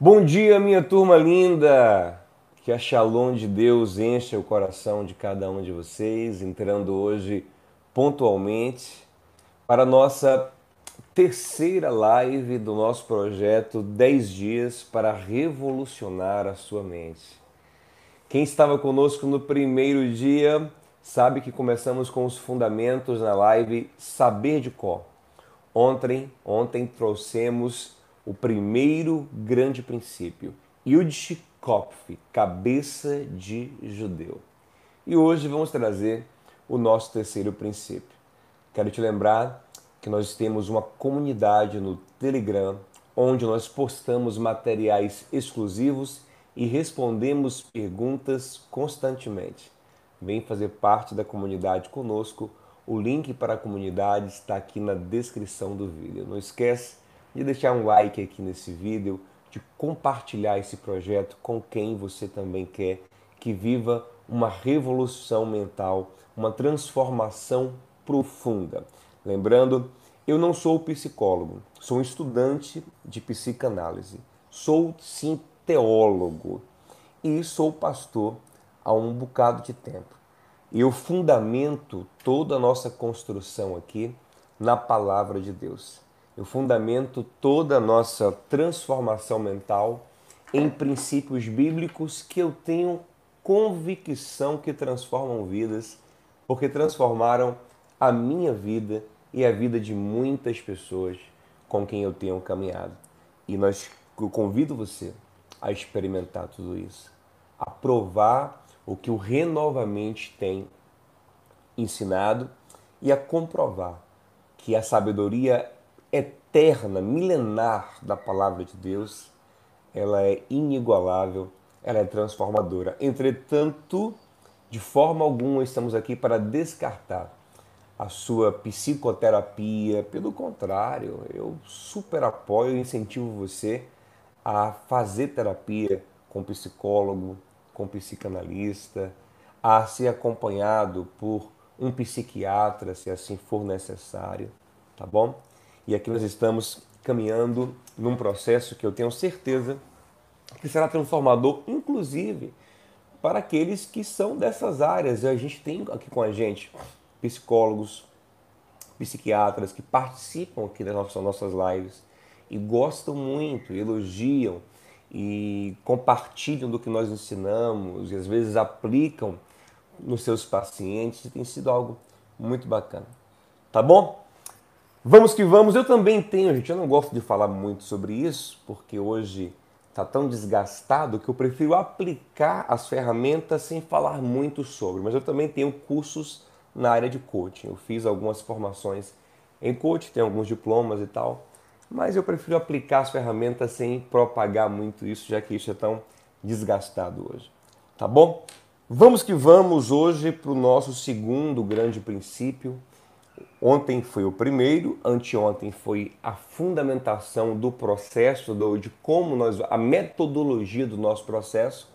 Bom dia, minha turma linda! Que a Shalom de Deus encha o coração de cada um de vocês, entrando hoje pontualmente para a nossa terceira live do nosso projeto 10 dias para revolucionar a sua mente. Quem estava conosco no primeiro dia sabe que começamos com os fundamentos na live Saber de Cor. Ontem, ontem trouxemos o primeiro grande princípio, Yud Kopf, cabeça de judeu. E hoje vamos trazer o nosso terceiro princípio. Quero te lembrar que nós temos uma comunidade no Telegram onde nós postamos materiais exclusivos e respondemos perguntas constantemente. Vem fazer parte da comunidade conosco. O link para a comunidade está aqui na descrição do vídeo. Não esquece de deixar um like aqui nesse vídeo, de compartilhar esse projeto com quem você também quer que viva uma revolução mental, uma transformação profunda. Lembrando, eu não sou psicólogo, sou um estudante de psicanálise, sou sim teólogo e sou pastor há um bocado de tempo. Eu fundamento toda a nossa construção aqui na palavra de Deus eu fundamento toda a nossa transformação mental em princípios bíblicos que eu tenho convicção que transformam vidas, porque transformaram a minha vida e a vida de muitas pessoas com quem eu tenho caminhado. E nós, eu convido você a experimentar tudo isso, a provar o que o Renovamente tem ensinado e a comprovar que a sabedoria eterna, milenar da palavra de Deus, ela é inigualável, ela é transformadora. Entretanto, de forma alguma estamos aqui para descartar a sua psicoterapia. Pelo contrário, eu super apoio e incentivo você a fazer terapia com psicólogo, com psicanalista, a ser acompanhado por um psiquiatra, se assim for necessário, tá bom? E aqui nós estamos caminhando num processo que eu tenho certeza que será transformador, inclusive para aqueles que são dessas áreas. A gente tem aqui com a gente psicólogos, psiquiatras que participam aqui das nossas, lives e gostam muito, elogiam e compartilham do que nós ensinamos e às vezes aplicam nos seus pacientes e tem sido algo muito bacana. Tá bom? Vamos que vamos. Eu também tenho, gente. Eu não gosto de falar muito sobre isso, porque hoje está tão desgastado que eu prefiro aplicar as ferramentas sem falar muito sobre. Mas eu também tenho cursos na área de coaching. Eu fiz algumas formações em coaching, tenho alguns diplomas e tal. Mas eu prefiro aplicar as ferramentas sem propagar muito isso, já que isso é tão desgastado hoje. Tá bom? Vamos que vamos hoje para o nosso segundo grande princípio, Ontem foi o primeiro, anteontem foi a fundamentação do processo, do, de como nós, a metodologia do nosso processo.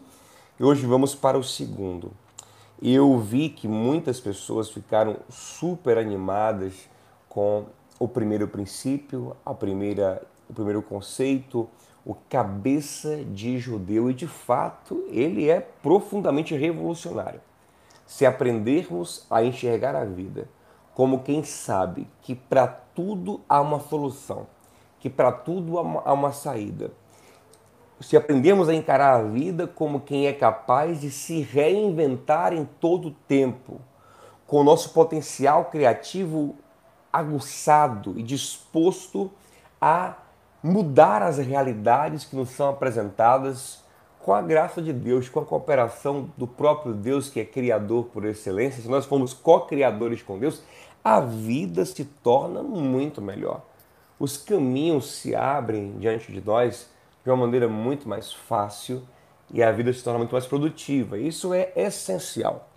E hoje vamos para o segundo. Eu vi que muitas pessoas ficaram super animadas com o primeiro princípio, a primeira, o primeiro conceito, o cabeça de judeu, e de fato ele é profundamente revolucionário. Se aprendermos a enxergar a vida como quem sabe que para tudo há uma solução, que para tudo há uma, saída. Se aprendermos a encarar a vida como quem é capaz de se reinventar em todo o tempo, com o nosso potencial criativo aguçado e disposto a mudar as realidades que nos são apresentadas com a graça de Deus, com a cooperação do próprio Deus que é criador por excelência, se nós formos co-criadores com Deus, a vida se torna muito melhor. Os caminhos se abrem diante de nós de uma maneira muito mais fácil e a vida se torna muito mais produtiva. Isso é essencial.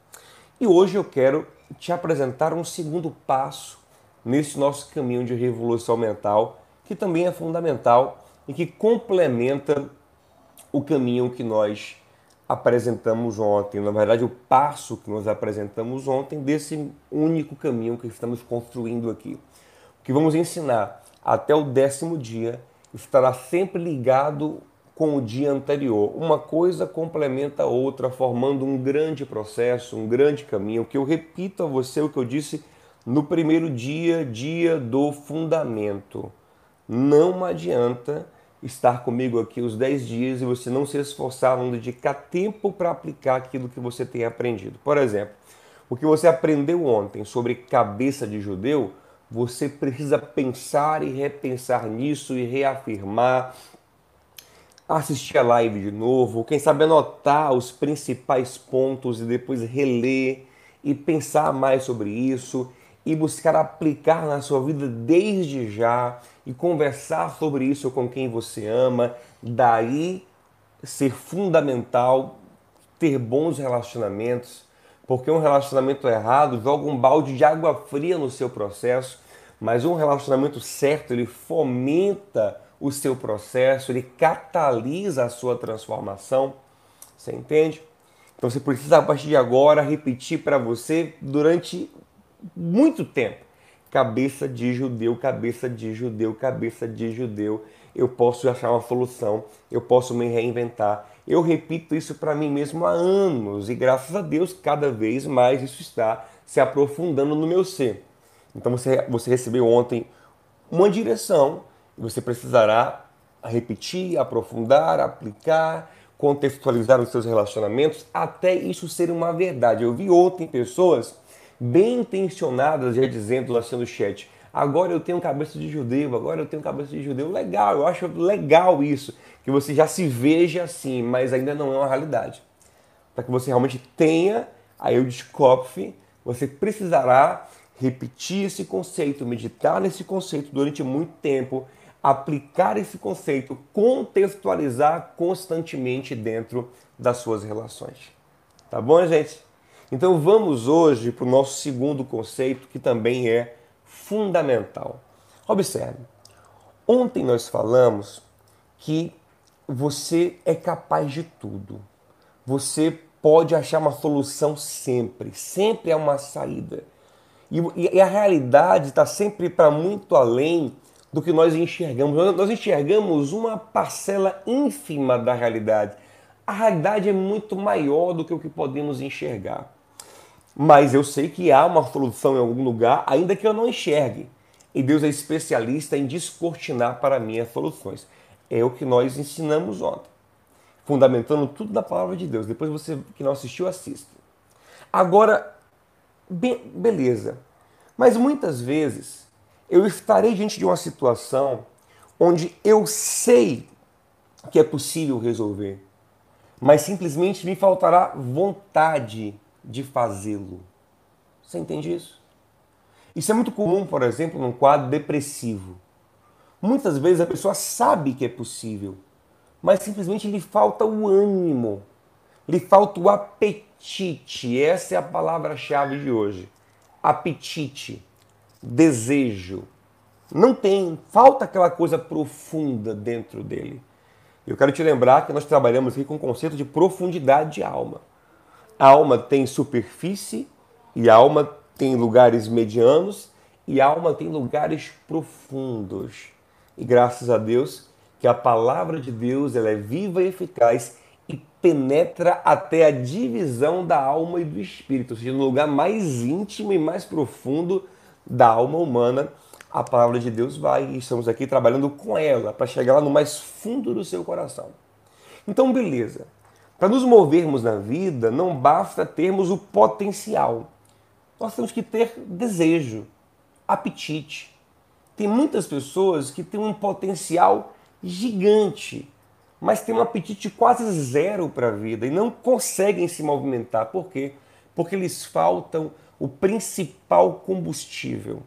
E hoje eu quero te apresentar um segundo passo nesse nosso caminho de revolução mental, que também é fundamental e que complementa o caminho que nós apresentamos ontem, na verdade, o passo que nós apresentamos ontem desse único caminho que estamos construindo aqui. O que vamos ensinar até o décimo dia estará sempre ligado com o dia anterior. Uma coisa complementa a outra, formando um grande processo, um grande caminho. Que eu repito a você o que eu disse no primeiro dia, dia do fundamento. Não adianta estar comigo aqui os 10 dias e você não se esforçar, não dedicar tempo para aplicar aquilo que você tem aprendido. Por exemplo, o que você aprendeu ontem sobre cabeça de judeu, você precisa pensar e repensar nisso e reafirmar, assistir a live de novo, quem sabe anotar os principais pontos e depois reler e pensar mais sobre isso e buscar aplicar na sua vida desde já e conversar sobre isso com quem você ama, daí ser fundamental ter bons relacionamentos, porque um relacionamento errado joga um balde de água fria no seu processo, mas um relacionamento certo, ele fomenta o seu processo, ele catalisa a sua transformação. Você entende? Então você precisa a partir de agora repetir para você durante muito tempo. Cabeça de judeu, cabeça de judeu, cabeça de judeu. Eu posso achar uma solução, eu posso me reinventar. Eu repito isso para mim mesmo há anos e graças a Deus cada vez mais isso está se aprofundando no meu ser. Então você, você recebeu ontem uma direção e você precisará repetir, aprofundar, aplicar, contextualizar os seus relacionamentos até isso ser uma verdade. Eu vi ontem pessoas bem intencionadas já dizendo lá no chat, agora eu tenho cabeça de judeu, agora eu tenho cabeça de judeu. Legal, eu acho legal isso, que você já se veja assim, mas ainda não é uma realidade. Para que você realmente tenha a Eudikopf, você precisará repetir esse conceito, meditar nesse conceito durante muito tempo, aplicar esse conceito, contextualizar constantemente dentro das suas relações. Tá bom, gente? Então vamos hoje para o nosso segundo conceito, que também é fundamental. Observe, ontem nós falamos que você é capaz de tudo. Você pode achar uma solução sempre, sempre há uma saída. E, e a realidade está sempre para muito além do que nós enxergamos. Nós enxergamos uma parcela ínfima da realidade. A realidade é muito maior do que o que podemos enxergar mas eu sei que há uma solução em algum lugar, ainda que eu não enxergue. E Deus é especialista em descortinar para mim as soluções. É o que nós ensinamos ontem, fundamentando tudo na palavra de Deus. Depois você que não assistiu, assista. Agora, be beleza. Mas muitas vezes eu estarei diante de uma situação onde eu sei que é possível resolver, mas simplesmente me faltará vontade de fazê-lo. Você entende isso? Isso é muito comum, por exemplo, num quadro depressivo. Muitas vezes a pessoa sabe que é possível, mas simplesmente lhe falta o ânimo, lhe falta o apetite. Essa é a palavra-chave de hoje. Apetite, desejo. Não tem, falta aquela coisa profunda dentro dele. Eu quero te lembrar que nós trabalhamos aqui com o conceito de profundidade de alma. A alma tem superfície e a alma tem lugares medianos e a alma tem lugares profundos. E graças a Deus que a palavra de Deus ela é viva e eficaz e penetra até a divisão da alma e do espírito, ou seja, no lugar mais íntimo e mais profundo da alma humana, a palavra de Deus vai e estamos aqui trabalhando com ela para chegar lá no mais fundo do seu coração. Então, beleza. Para nos movermos na vida, não basta termos o potencial. Nós temos que ter desejo, apetite. Tem muitas pessoas que têm um potencial gigante, mas têm um apetite quase zero para a vida e não conseguem se movimentar. Por quê? Porque lhes faltam o principal combustível: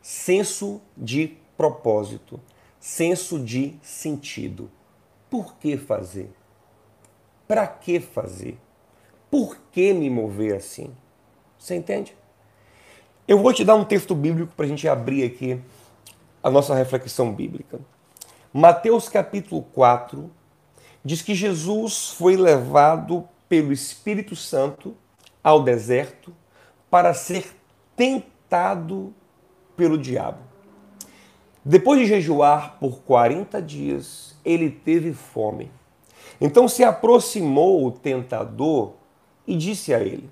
senso de propósito, senso de sentido. Por que fazer? Para que fazer? Por que me mover assim? Você entende? Eu vou te dar um texto bíblico para a gente abrir aqui a nossa reflexão bíblica. Mateus capítulo 4 diz que Jesus foi levado pelo Espírito Santo ao deserto para ser tentado pelo diabo. Depois de jejuar por 40 dias, ele teve fome. Então se aproximou o tentador e disse a ele: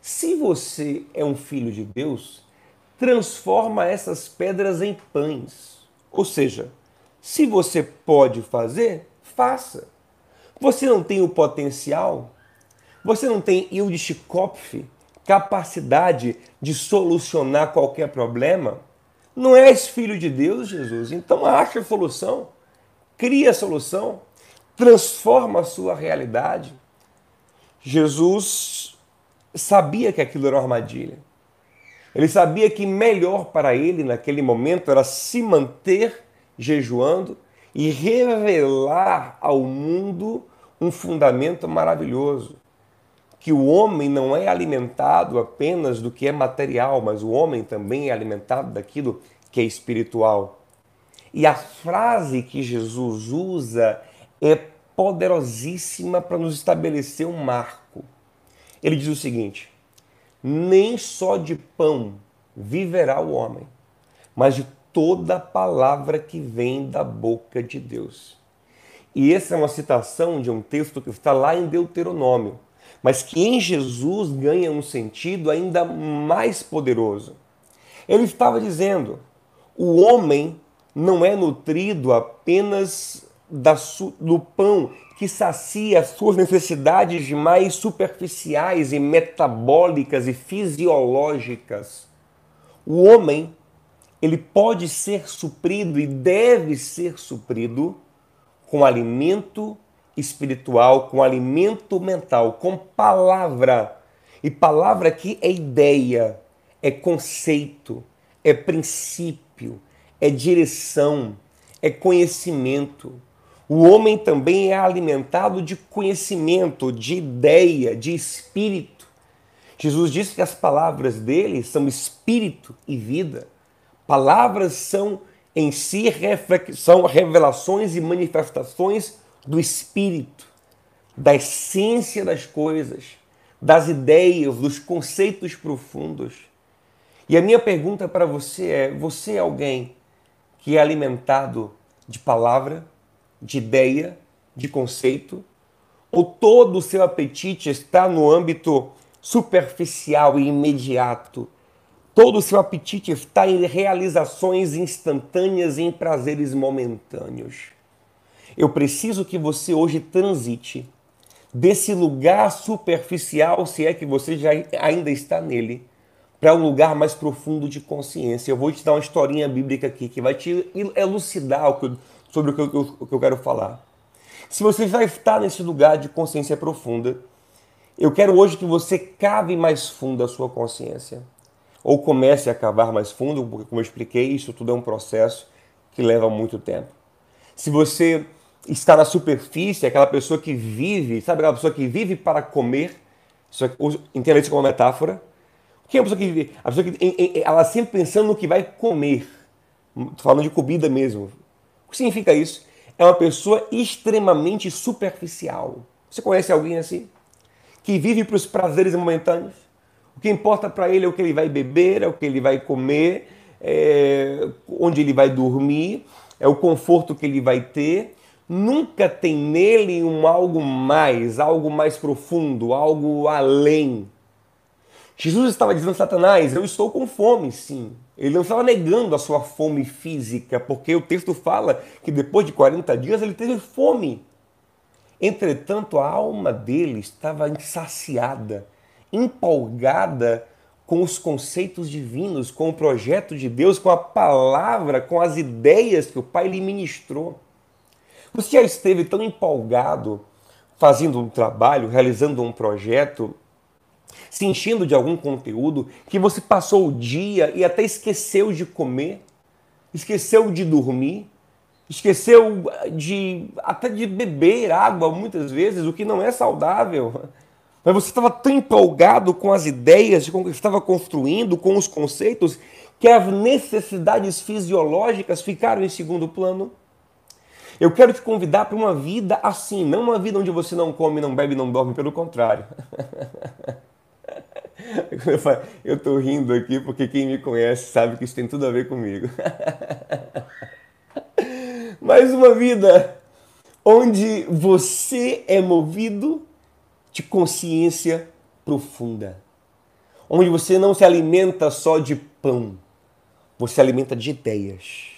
Se você é um filho de Deus, transforma essas pedras em pães. Ou seja, se você pode fazer, faça. Você não tem o potencial? Você não tem Yildiz Kopf, capacidade de solucionar qualquer problema? Não és filho de Deus, Jesus? Então acha a solução, cria a solução, transforma a sua realidade. Jesus sabia que aquilo era uma armadilha. Ele sabia que melhor para ele naquele momento era se manter jejuando e revelar ao mundo um fundamento maravilhoso. Que o homem não é alimentado apenas do que é material, mas o homem também é alimentado daquilo que é espiritual. E a frase que Jesus usa é poderosíssima para nos estabelecer um marco. Ele diz o seguinte: nem só de pão viverá o homem, mas de toda palavra que vem da boca de Deus. E essa é uma citação de um texto que está lá em Deuteronômio, mas que em Jesus ganha um sentido ainda mais poderoso. Ele estava dizendo: o homem não é nutrido apenas do pão que sacia as suas necessidades mais superficiais e metabólicas e fisiológicas. O homem ele pode ser suprido e deve ser suprido com alimento espiritual, com alimento mental, com palavra. E palavra aqui é ideia, é conceito, é princípio, é direção, é conhecimento. O homem também é alimentado de conhecimento, de ideia, de espírito. Jesus disse que as palavras dele são espírito e vida. Palavras são em si são revelações e manifestações do espírito, da essência das coisas, das ideias, dos conceitos profundos. E a minha pergunta para você é: você é alguém que é alimentado de palavra, de ideia, de conceito? Ou todo o seu apetite está no âmbito superficial e imediato Todo o seu apetite está em realizações instantâneas e em prazeres momentâneos. Eu preciso que você hoje transite desse lugar superficial, se é que você já ainda está nele, para um lugar mais profundo de consciência. Eu vou te dar uma historinha bíblica aqui que vai te elucidar sobre o que eu, o que eu quero falar. Se você já está nesse lugar de consciência profunda, eu quero hoje que você cave mais fundo a sua consciência ou comece a cavar mais fundo, porque, como eu expliquei, isso tudo é um processo que leva muito tempo. Se você está na superfície, aquela pessoa que vive, sabe aquela pessoa que vive para comer, entenda isso como uma metáfora. O que é a pessoa que vive? A pessoa que ela sempre pensando no que vai comer. Falando de comida mesmo. Que significa isso? É uma pessoa extremamente superficial. Você conhece alguém assim? Que vive para os prazeres momentâneos? O que importa para ele é o que ele vai beber, é o que ele vai comer, é onde ele vai dormir, é o conforto que ele vai ter. Nunca tem nele um algo mais, algo mais profundo, algo além. Jesus estava dizendo a Satanás: Eu estou com fome, sim. Ele não estava negando a sua fome física, porque o texto fala que depois de 40 dias ele teve fome. Entretanto, a alma dele estava insaciada empolgada com os conceitos divinos, com o projeto de Deus, com a palavra, com as ideias que o Pai lhe ministrou. Você já esteve tão empolgado fazendo um trabalho, realizando um projeto, se enchendo de algum conteúdo, que você passou o dia e até esqueceu de comer, esqueceu de dormir, esqueceu de até de beber água muitas vezes, o que não é saudável. Mas você estava tão empolgado com as ideias, com o que estava construindo, com os conceitos, que as necessidades fisiológicas ficaram em segundo plano. Eu quero te convidar para uma vida assim, não uma vida onde você não come, não bebe, não dorme, pelo contrário. Eu estou rindo aqui porque quem me conhece sabe que isso tem tudo a ver comigo. Mas uma vida onde você é movido de consciência profunda, onde você não se alimenta só de pão, você se alimenta de ideias.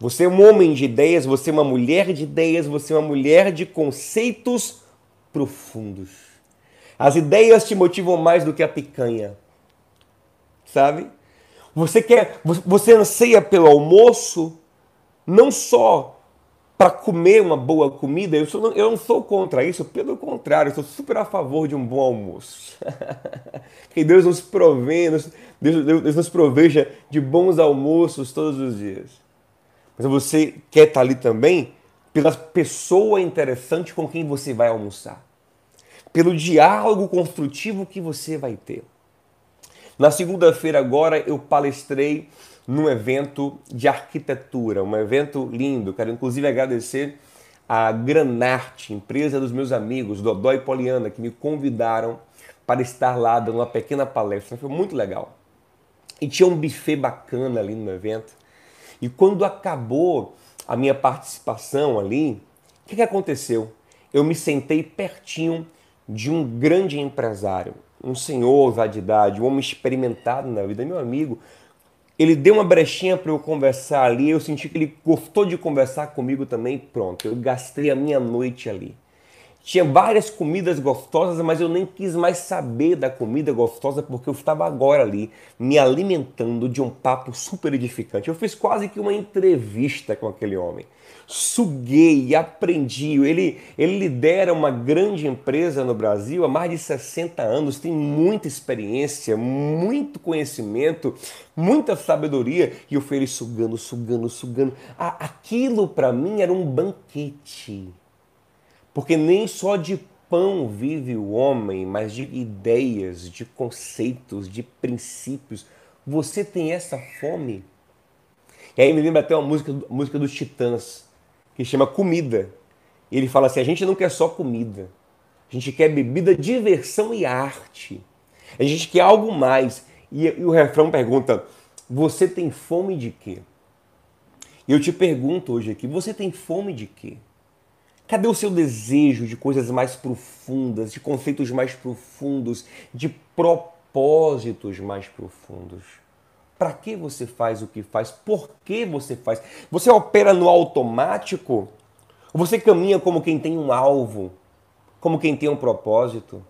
Você é um homem de ideias, você é uma mulher de ideias, você é uma mulher de conceitos profundos. As ideias te motivam mais do que a picanha. Sabe? Você quer, você anseia pelo almoço não só para comer uma boa comida, eu, sou, eu não sou contra isso, pelo contrário, eu sou super a favor de um bom almoço. que Deus nos provê, Deus, Deus nos proveja de bons almoços todos os dias. Mas você quer estar ali também pela pessoa interessante com quem você vai almoçar, pelo diálogo construtivo que você vai ter. Na segunda-feira agora eu palestrei num evento de arquitetura, um evento lindo. Quero inclusive agradecer a Granarte, empresa dos meus amigos, Dodó e Poliana, que me convidaram para estar lá dando uma pequena palestra. Foi muito legal. E tinha um buffet bacana ali no evento. E quando acabou a minha participação ali, o que, que aconteceu? Eu me sentei pertinho de um grande empresário, um senhor já de idade, um homem experimentado na vida, meu amigo, ele deu uma brechinha para eu conversar ali, eu senti que ele gostou de conversar comigo também, pronto, eu gastei a minha noite ali. Tinha várias comidas gostosas, mas eu nem quis mais saber da comida gostosa porque eu estava agora ali me alimentando de um papo super edificante. Eu fiz quase que uma entrevista com aquele homem suguei, aprendi. Ele, ele lidera uma grande empresa no Brasil há mais de 60 anos, tem muita experiência, muito conhecimento, muita sabedoria. E eu fui ele sugando, sugando, sugando. Aquilo para mim era um banquete. Porque nem só de pão vive o homem, mas de ideias, de conceitos, de princípios. Você tem essa fome? E aí me lembra até uma música, música dos Titãs que chama Comida. E ele fala assim: a gente não quer só comida, a gente quer bebida, diversão e arte. A gente quer algo mais. E, e o refrão pergunta: você tem fome de quê? E eu te pergunto hoje aqui: você tem fome de quê? Cadê o seu desejo de coisas mais profundas, de conceitos mais profundos, de propósitos mais profundos? Para que você faz o que faz? Por que você faz? Você opera no automático? Ou você caminha como quem tem um alvo? Como quem tem um propósito?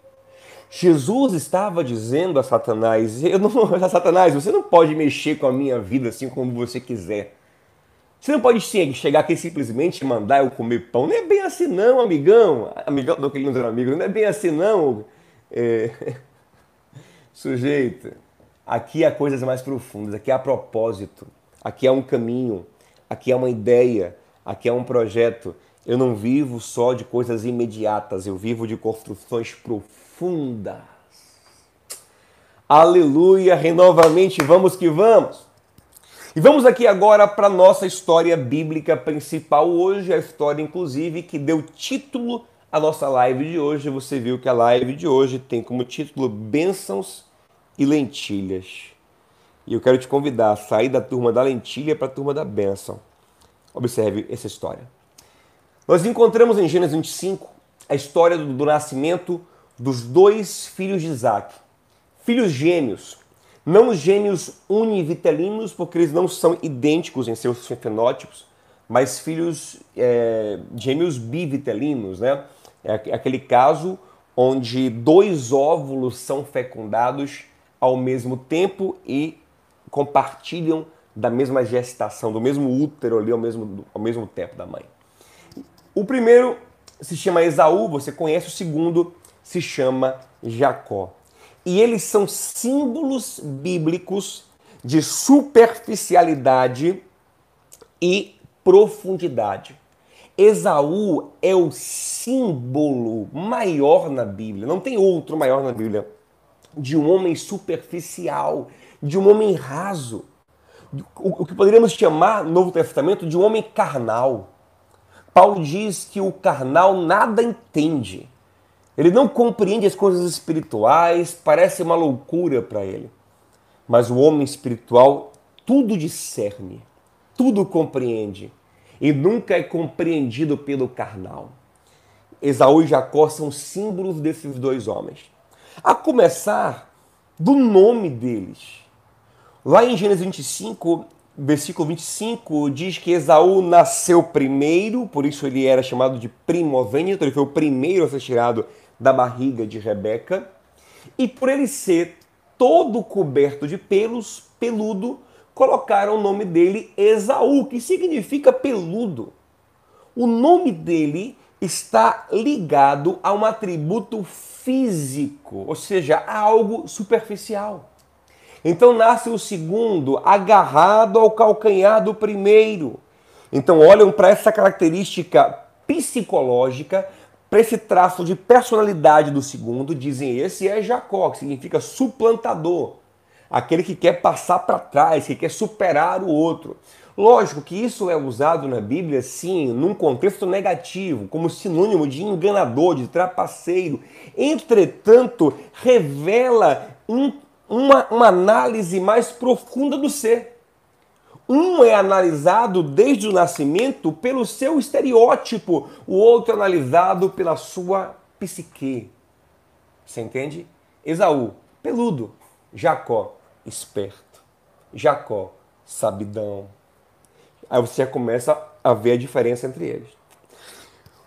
Jesus estava dizendo a Satanás: eu não, Satanás, você não pode mexer com a minha vida assim como você quiser. Você não pode chegar aqui simplesmente mandar eu comer pão. Não é bem assim, não, amigão. Amigão do que não amigo, não é bem assim, não. É... Sujeito. Aqui há coisas mais profundas, aqui há propósito, aqui há um caminho, aqui há uma ideia, aqui há um projeto. Eu não vivo só de coisas imediatas, eu vivo de construções profundas. Aleluia, renovamente, vamos que vamos. E vamos aqui agora para a nossa história bíblica principal hoje, a história inclusive que deu título à nossa live de hoje. Você viu que a live de hoje tem como título Bênçãos e lentilhas. E eu quero te convidar a sair da turma da lentilha para a turma da bênção. Observe essa história. Nós encontramos em Gênesis 25 a história do, do nascimento dos dois filhos de Isaac, filhos gêmeos. Não gêmeos univitelinos, porque eles não são idênticos em seus fenótipos, mas filhos é, gêmeos bivitelinos, né? É aquele caso onde dois óvulos são fecundados ao mesmo tempo e compartilham da mesma gestação, do mesmo útero ali ao mesmo, ao mesmo tempo da mãe. O primeiro se chama Esaú, você conhece, o segundo se chama Jacó. E eles são símbolos bíblicos de superficialidade e profundidade. Esaú é o símbolo maior na Bíblia, não tem outro maior na Bíblia de um homem superficial, de um homem raso, o que poderíamos chamar no Novo Testamento de um homem carnal. Paulo diz que o carnal nada entende. Ele não compreende as coisas espirituais, parece uma loucura para ele. Mas o homem espiritual tudo discerne, tudo compreende. e nunca é compreendido pelo carnal. Esaú e Jacó são símbolos desses dois homens. A começar do nome deles. Lá em Gênesis 25, versículo 25, diz que Esaú nasceu primeiro, por isso ele era chamado de primogênito, ele foi o primeiro a ser tirado da barriga de Rebeca. E por ele ser todo coberto de pelos, peludo, colocaram o nome dele Esaú, que significa peludo. O nome dele está ligado a um atributo físico, ou seja, a algo superficial. Então nasce o segundo, agarrado ao calcanhar do primeiro. Então olham para essa característica psicológica, para esse traço de personalidade do segundo, dizem esse é Jacó, que significa suplantador, aquele que quer passar para trás, que quer superar o outro. Lógico que isso é usado na Bíblia, sim, num contexto negativo, como sinônimo de enganador, de trapaceiro. Entretanto, revela um, uma, uma análise mais profunda do ser. Um é analisado desde o nascimento pelo seu estereótipo, o outro é analisado pela sua psique. Você entende? Esaú, peludo. Jacó, esperto. Jacó, sabidão. Aí você já começa a ver a diferença entre eles.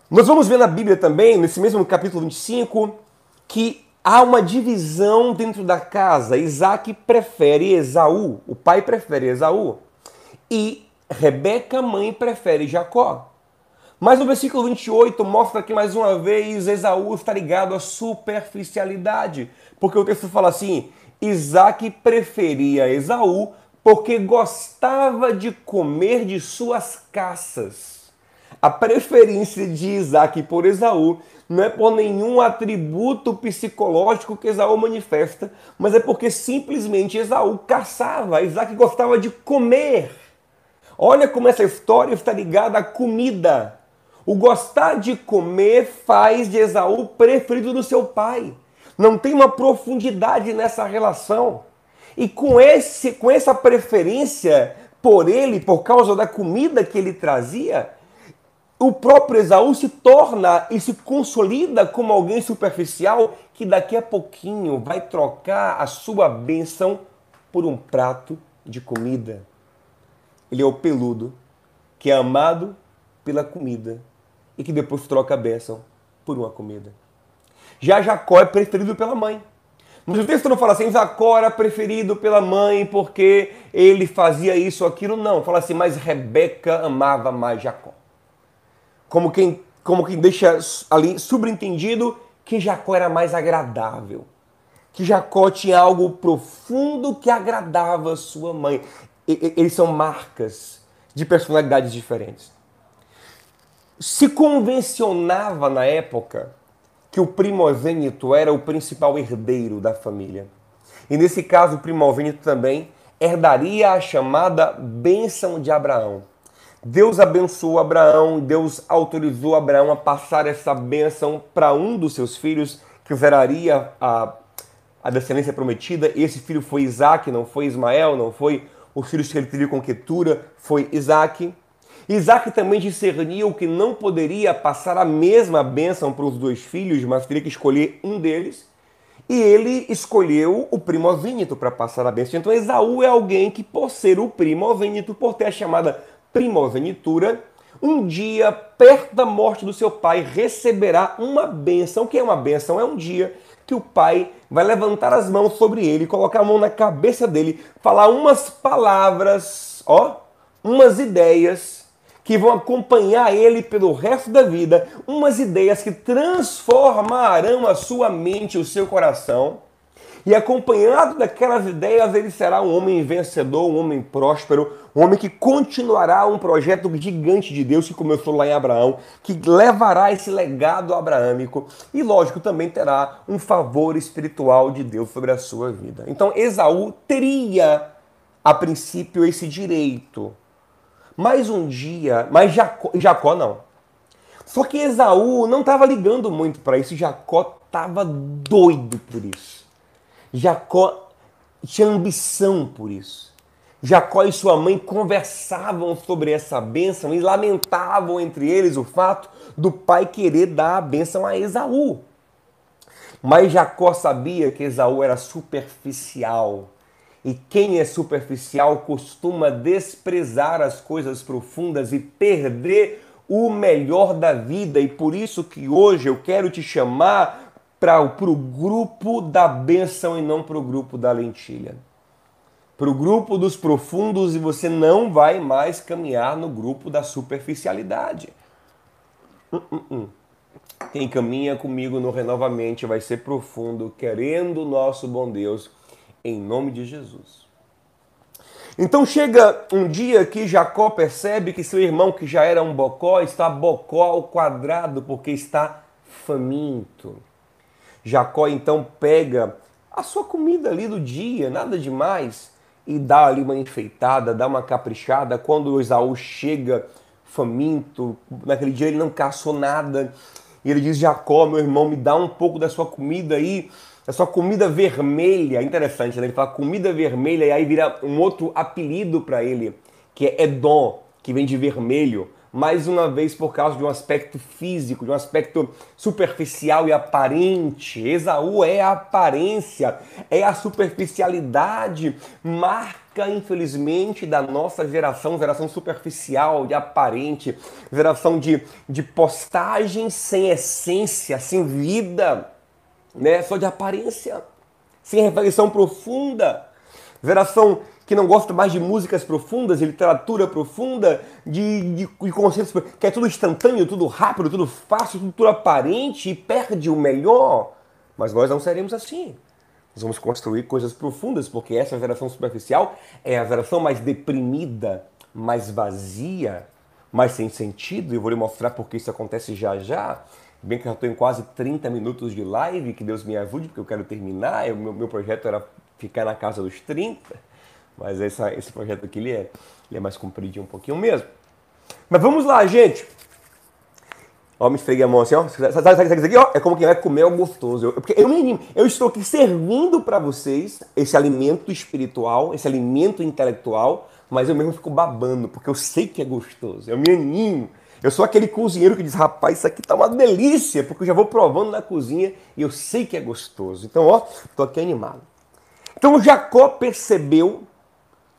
Nós vamos ver na Bíblia também, nesse mesmo capítulo 25, que há uma divisão dentro da casa. Isaac prefere Esaú, o pai prefere Esaú, e Rebeca, mãe, prefere Jacó. Mas no versículo 28 mostra que mais uma vez Esaú está ligado à superficialidade, porque o texto fala assim: Isaac preferia Esaú porque gostava de comer de suas caças. A preferência de Isaac por Esaú não é por nenhum atributo psicológico que Esaú manifesta, mas é porque simplesmente Esaú caçava, Isaac gostava de comer. Olha como essa história está ligada à comida. O gostar de comer faz de Esaú preferido do seu pai. Não tem uma profundidade nessa relação. E com, esse, com essa preferência por ele, por causa da comida que ele trazia, o próprio Esaú se torna e se consolida como alguém superficial que daqui a pouquinho vai trocar a sua bênção por um prato de comida. Ele é o peludo que é amado pela comida e que depois troca a bênção por uma comida. Já Jacó é preferido pela mãe. Mas o texto não fala assim, Jacó era preferido pela mãe porque ele fazia isso ou aquilo. Não, fala assim, mas Rebeca amava mais Jacó. Como quem, como quem deixa ali subentendido que Jacó era mais agradável. Que Jacó tinha algo profundo que agradava sua mãe. Eles são marcas de personalidades diferentes. Se convencionava na época que o primogênito era o principal herdeiro da família. E nesse caso, o primogênito também herdaria a chamada bênção de Abraão. Deus abençoou Abraão, Deus autorizou Abraão a passar essa bênção para um dos seus filhos, que geraria a, a descendência prometida. Esse filho foi Isaac, não foi Ismael, não foi os filhos que ele teve com Ketura, foi Isaac. Isaac também discerniu que não poderia passar a mesma bênção para os dois filhos, mas teria que escolher um deles. E ele escolheu o primogênito para passar a bênção. Então Esaú é alguém que, por ser o primogênito, por ter a chamada primogenitura, um dia, perto da morte do seu pai, receberá uma bênção. O que é uma bênção? É um dia que o pai vai levantar as mãos sobre ele, colocar a mão na cabeça dele, falar umas palavras, ó, umas ideias que vão acompanhar ele pelo resto da vida, umas ideias que transformarão a sua mente, o seu coração. E acompanhado daquelas ideias, ele será um homem vencedor, um homem próspero, um homem que continuará um projeto gigante de Deus que começou lá em Abraão, que levará esse legado abraâmico e, lógico, também terá um favor espiritual de Deus sobre a sua vida. Então, Esaú teria, a princípio, esse direito mas um dia, mas Jacó, Jacó não. Só que Esaú não estava ligando muito para isso, Jacó estava doido por isso. Jacó tinha ambição por isso. Jacó e sua mãe conversavam sobre essa bênção e lamentavam entre eles o fato do pai querer dar a bênção a Esaú. Mas Jacó sabia que Esaú era superficial. E quem é superficial costuma desprezar as coisas profundas e perder o melhor da vida. E por isso que hoje eu quero te chamar para o grupo da bênção e não para o grupo da lentilha para o grupo dos profundos e você não vai mais caminhar no grupo da superficialidade. Uh, uh, uh. Quem caminha comigo no renovamente vai ser profundo, querendo o nosso bom Deus, em nome de Jesus. Então chega um dia que Jacó percebe que seu irmão, que já era um bocó, está bocó ao quadrado porque está faminto. Jacó então pega a sua comida ali do dia, nada demais, e dá ali uma enfeitada, dá uma caprichada. Quando o Esaú chega faminto, naquele dia ele não caçou nada, e ele diz: Jacó, meu irmão, me dá um pouco da sua comida aí, da sua comida vermelha. Interessante, né? Ele fala comida vermelha, e aí vira um outro apelido para ele, que é Edom, que vem de vermelho mais uma vez por causa de um aspecto físico, de um aspecto superficial e aparente. Esaú é a aparência, é a superficialidade, marca, infelizmente, da nossa geração, geração superficial, de aparente, geração de, de postagens sem essência, sem vida, né? só de aparência, sem reflexão profunda. Geração que não gosta mais de músicas profundas, de literatura profunda, de, de, de conceitos que é tudo instantâneo, tudo rápido, tudo fácil, tudo, tudo aparente e perde o melhor. Mas nós não seremos assim. Nós vamos construir coisas profundas, porque essa geração superficial é a geração mais deprimida, mais vazia, mais sem sentido. E eu vou lhe mostrar porque isso acontece já já. Bem que eu já estou em quase 30 minutos de live, que Deus me ajude, porque eu quero terminar. O meu, meu projeto era ficar na casa dos 30. Mas essa, esse projeto aqui ele é, ele é mais compridinho um pouquinho mesmo. Mas vamos lá, gente. Ó, me esfreguei a mão assim, ó. Sabe, sabe, sabe isso aqui, ó? É como quem vai comer algo gostoso. Eu, porque eu me Eu estou aqui servindo para vocês esse alimento espiritual, esse alimento intelectual, mas eu mesmo fico babando, porque eu sei que é gostoso. Eu me animo. Eu sou aquele cozinheiro que diz, rapaz, isso aqui tá uma delícia, porque eu já vou provando na cozinha e eu sei que é gostoso. Então, ó, tô aqui animado. Então Jacó percebeu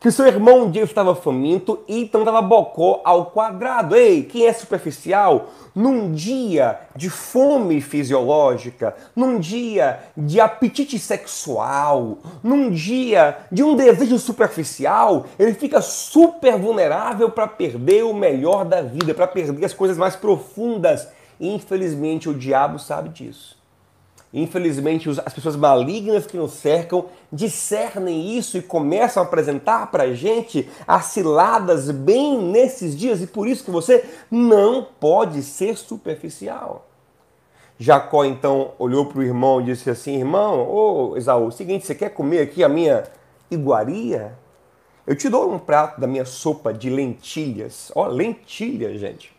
que seu irmão um dia estava faminto e então dava bocó ao quadrado. Ei, quem é superficial? Num dia de fome fisiológica, num dia de apetite sexual, num dia de um desejo superficial, ele fica super vulnerável para perder o melhor da vida, para perder as coisas mais profundas. Infelizmente, o diabo sabe disso. Infelizmente, as pessoas malignas que nos cercam discernem isso e começam a apresentar para a gente as ciladas bem nesses dias e por isso que você não pode ser superficial. Jacó então olhou para o irmão e disse assim: Irmão, ô Esaú, seguinte, você quer comer aqui a minha iguaria? Eu te dou um prato da minha sopa de lentilhas. Ó, lentilha, gente.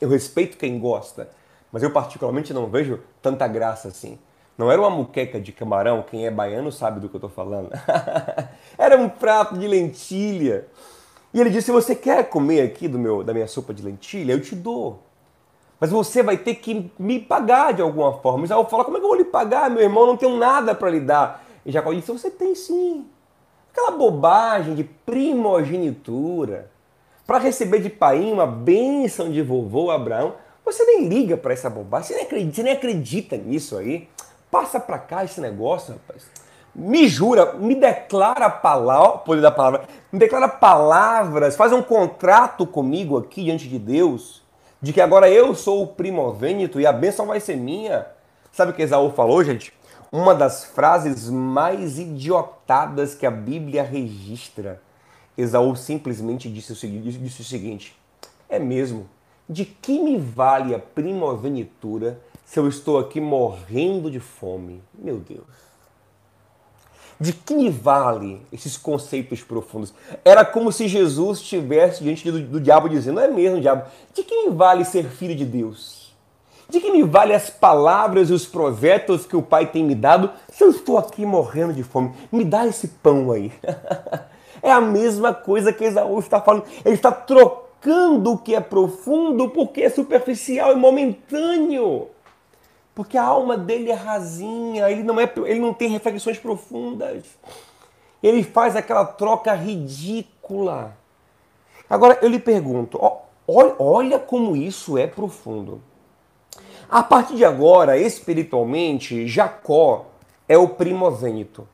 Eu respeito quem gosta mas eu particularmente não vejo tanta graça assim. Não era uma muqueca de camarão, quem é baiano sabe do que eu estou falando. era um prato de lentilha. E ele disse: se você quer comer aqui do meu, da minha sopa de lentilha, eu te dou. Mas você vai ter que me pagar de alguma forma. Isaú fala: como é que eu vou lhe pagar, meu irmão? Não tenho nada para lhe dar. E Jacó disse: você tem sim. Aquela bobagem de primogenitura. Para receber de pai uma bênção de vovô Abraão, você nem liga para essa bobagem, você nem, acredita, você nem acredita nisso aí. Passa para cá esse negócio, rapaz. Me jura, me declara palavra, poder da palavra, me declara palavras, faz um contrato comigo aqui diante de Deus, de que agora eu sou o primogênito e a bênção vai ser minha. Sabe o que Esaú falou, gente? Uma das frases mais idiotadas que a Bíblia registra. Esaú simplesmente disse o seguinte: disse o seguinte é mesmo, de que me vale a primogenitura se eu estou aqui morrendo de fome? Meu Deus. De que me vale esses conceitos profundos? Era como se Jesus estivesse diante do, do diabo dizendo: Não é mesmo, diabo? De que me vale ser filho de Deus? De que me vale as palavras e os projetos que o Pai tem me dado se eu estou aqui morrendo de fome? Me dá esse pão aí. É a mesma coisa que Esaú está falando. Ele está trocando o que é profundo porque é superficial e momentâneo. Porque a alma dele é rasinha, ele não, é, ele não tem reflexões profundas. Ele faz aquela troca ridícula. Agora eu lhe pergunto, olha como isso é profundo. A partir de agora, espiritualmente, Jacó é o primogênito.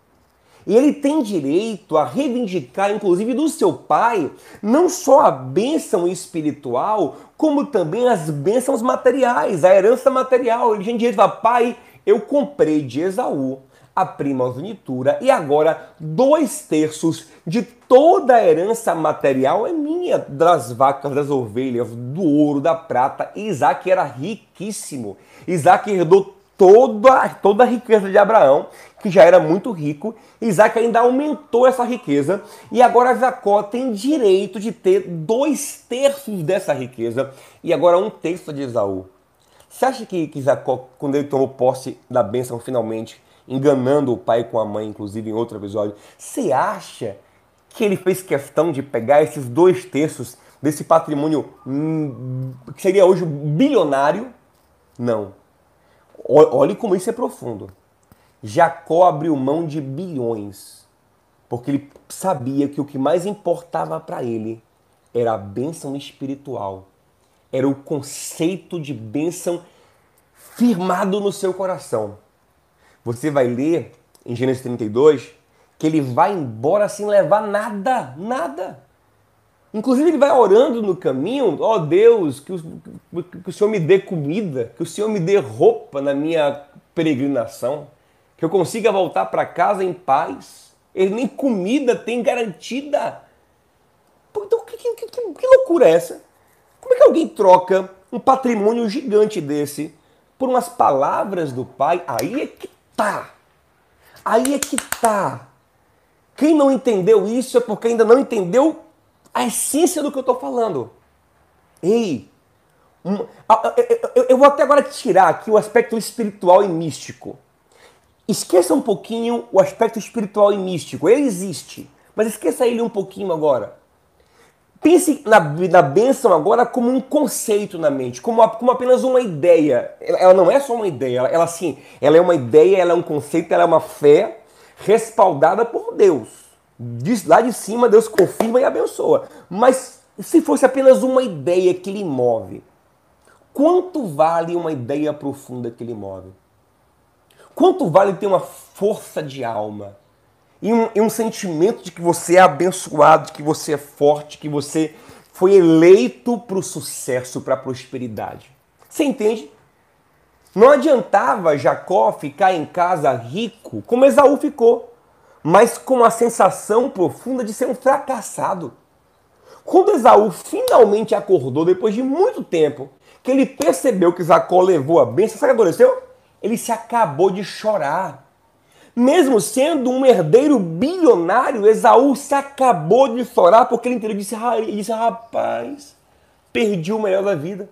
E ele tem direito a reivindicar, inclusive do seu pai, não só a bênção espiritual, como também as bênçãos materiais, a herança material. Ele tem direito a pai, eu comprei de Esaú a primogenitura e agora dois terços de toda a herança material é minha, das vacas, das ovelhas, do ouro, da prata. Isaac era riquíssimo. Isaac herdou toda, toda a riqueza de Abraão que já era muito rico, Isaac ainda aumentou essa riqueza e agora Jacó tem direito de ter dois terços dessa riqueza e agora um terço de Esaú. Você acha que, que Jacó, quando ele tomou posse da bênção finalmente, enganando o pai com a mãe, inclusive em outro episódio, você acha que ele fez questão de pegar esses dois terços desse patrimônio hum, que seria hoje bilionário? Não. Olhe como isso é profundo. Jacó abriu mão de bilhões, porque ele sabia que o que mais importava para ele era a bênção espiritual, era o conceito de bênção firmado no seu coração. Você vai ler em Gênesis 32 que ele vai embora sem levar nada, nada. Inclusive ele vai orando no caminho, ó oh, Deus, que o, que o Senhor me dê comida, que o Senhor me dê roupa na minha peregrinação que eu consiga voltar para casa em paz. Ele nem comida tem garantida. Então, que, que, que, loucura é essa? Como é que alguém troca um patrimônio gigante desse por umas palavras do pai? Aí é que tá. Aí é que tá. Quem não entendeu isso é porque ainda não entendeu a essência do que eu estou falando. Ei, eu vou até agora tirar aqui o aspecto espiritual e místico. Esqueça um pouquinho o aspecto espiritual e místico. Ele existe, mas esqueça ele um pouquinho agora. Pense na, na bênção agora como um conceito na mente, como, como apenas uma ideia. Ela, ela não é só uma ideia, ela, ela sim, ela é uma ideia, ela é um conceito, ela é uma fé respaldada por Deus. De, lá de cima, Deus confirma e abençoa. Mas se fosse apenas uma ideia que lhe move, quanto vale uma ideia profunda que lhe move? Quanto vale ter uma força de alma e um, e um sentimento de que você é abençoado, de que você é forte, que você foi eleito para o sucesso, para a prosperidade? Você entende? Não adiantava Jacó ficar em casa rico, como Esaú ficou, mas com a sensação profunda de ser um fracassado. Quando Esaú finalmente acordou, depois de muito tempo, que ele percebeu que Jacó levou a bênção, sabe o que aconteceu? ele se acabou de chorar. Mesmo sendo um herdeiro bilionário, Esaú se acabou de chorar porque ele entendeu disse, disse rapaz, perdi o melhor da vida,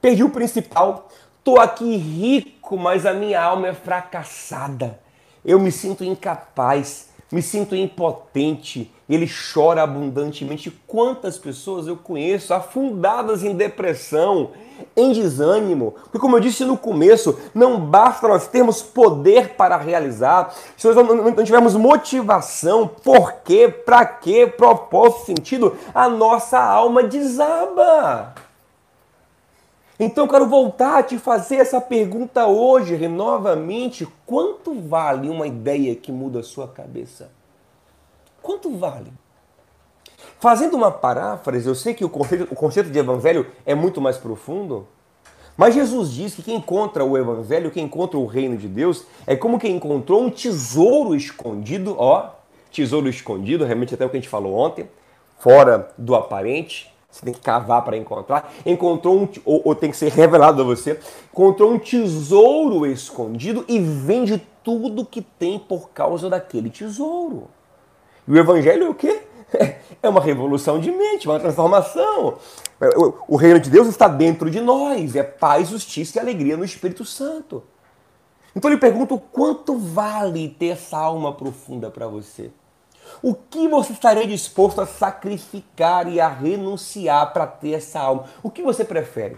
perdi o principal, estou aqui rico, mas a minha alma é fracassada. Eu me sinto incapaz, me sinto impotente. Ele chora abundantemente. Quantas pessoas eu conheço afundadas em depressão, em desânimo. Porque, como eu disse no começo, não basta nós termos poder para realizar, se nós não tivermos motivação, porquê, para quê, propósito, sentido, a nossa alma desaba. Então eu quero voltar a te fazer essa pergunta hoje, novamente. Quanto vale uma ideia que muda a sua cabeça? Quanto vale? Fazendo uma paráfrase, eu sei que o conceito, o conceito de evangelho é muito mais profundo, mas Jesus diz que quem encontra o evangelho, quem encontra o reino de Deus, é como quem encontrou um tesouro escondido, ó, tesouro escondido, realmente até o que a gente falou ontem, fora do aparente, você tem que cavar para encontrar. Encontrou um, ou, ou, tem que ser revelado a você. Encontrou um tesouro escondido e vende tudo que tem por causa daquele tesouro. E o evangelho é o quê? É uma revolução de mente, uma transformação. O reino de Deus está dentro de nós, é paz, justiça e alegria no Espírito Santo. Então eu lhe pergunto quanto vale ter essa alma profunda para você? O que você estaria disposto a sacrificar e a renunciar para ter essa alma? O que você prefere?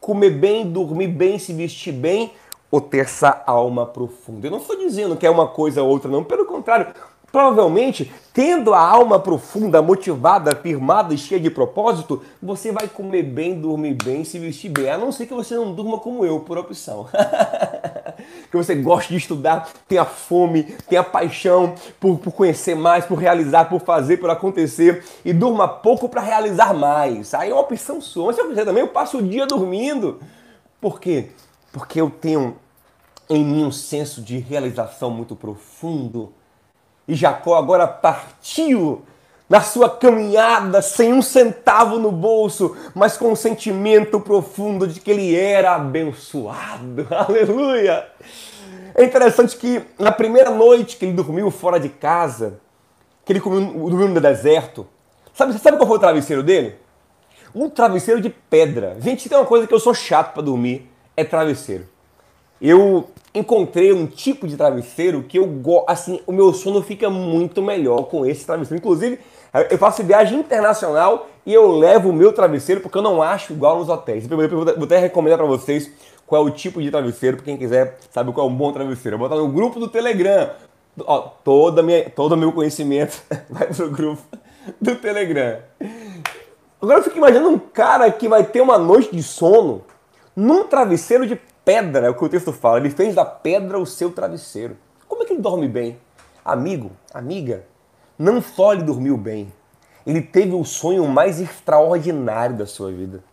Comer bem, dormir bem, se vestir bem ou ter essa alma profunda? Eu não estou dizendo que é uma coisa ou outra, não. Pelo contrário, Provavelmente, tendo a alma profunda, motivada, firmada e cheia de propósito, você vai comer bem, dormir bem, se vestir bem. A não ser que você não durma como eu, por opção. que você goste de estudar, tenha fome, tenha paixão por, por conhecer mais, por realizar, por fazer, por acontecer e durma pouco para realizar mais. Aí é uma opção sua. Se eu quiser também, eu passo o dia dormindo. Por quê? Porque eu tenho em mim um senso de realização muito profundo e Jacó agora partiu na sua caminhada sem um centavo no bolso, mas com um sentimento profundo de que ele era abençoado. Aleluia! É interessante que na primeira noite que ele dormiu fora de casa, que ele dormiu no deserto, sabe, sabe qual foi o travesseiro dele? Um travesseiro de pedra. Gente, tem uma coisa que eu sou chato para dormir, é travesseiro. Eu encontrei um tipo de travesseiro que eu gosto, assim, o meu sono fica muito melhor com esse travesseiro. Inclusive, eu faço viagem internacional e eu levo o meu travesseiro porque eu não acho igual nos hotéis. Eu vou até recomendar para vocês qual é o tipo de travesseiro, para quem quiser saber qual é um bom travesseiro. Eu vou botar no grupo do Telegram. Ó, toda minha, todo o meu conhecimento vai pro grupo do Telegram. Agora eu fico imaginando um cara que vai ter uma noite de sono num travesseiro de pedra, é o que o texto fala, ele fez da pedra o seu travesseiro. Como é que ele dorme bem? Amigo, amiga, não só ele dormiu bem, ele teve o sonho mais extraordinário da sua vida.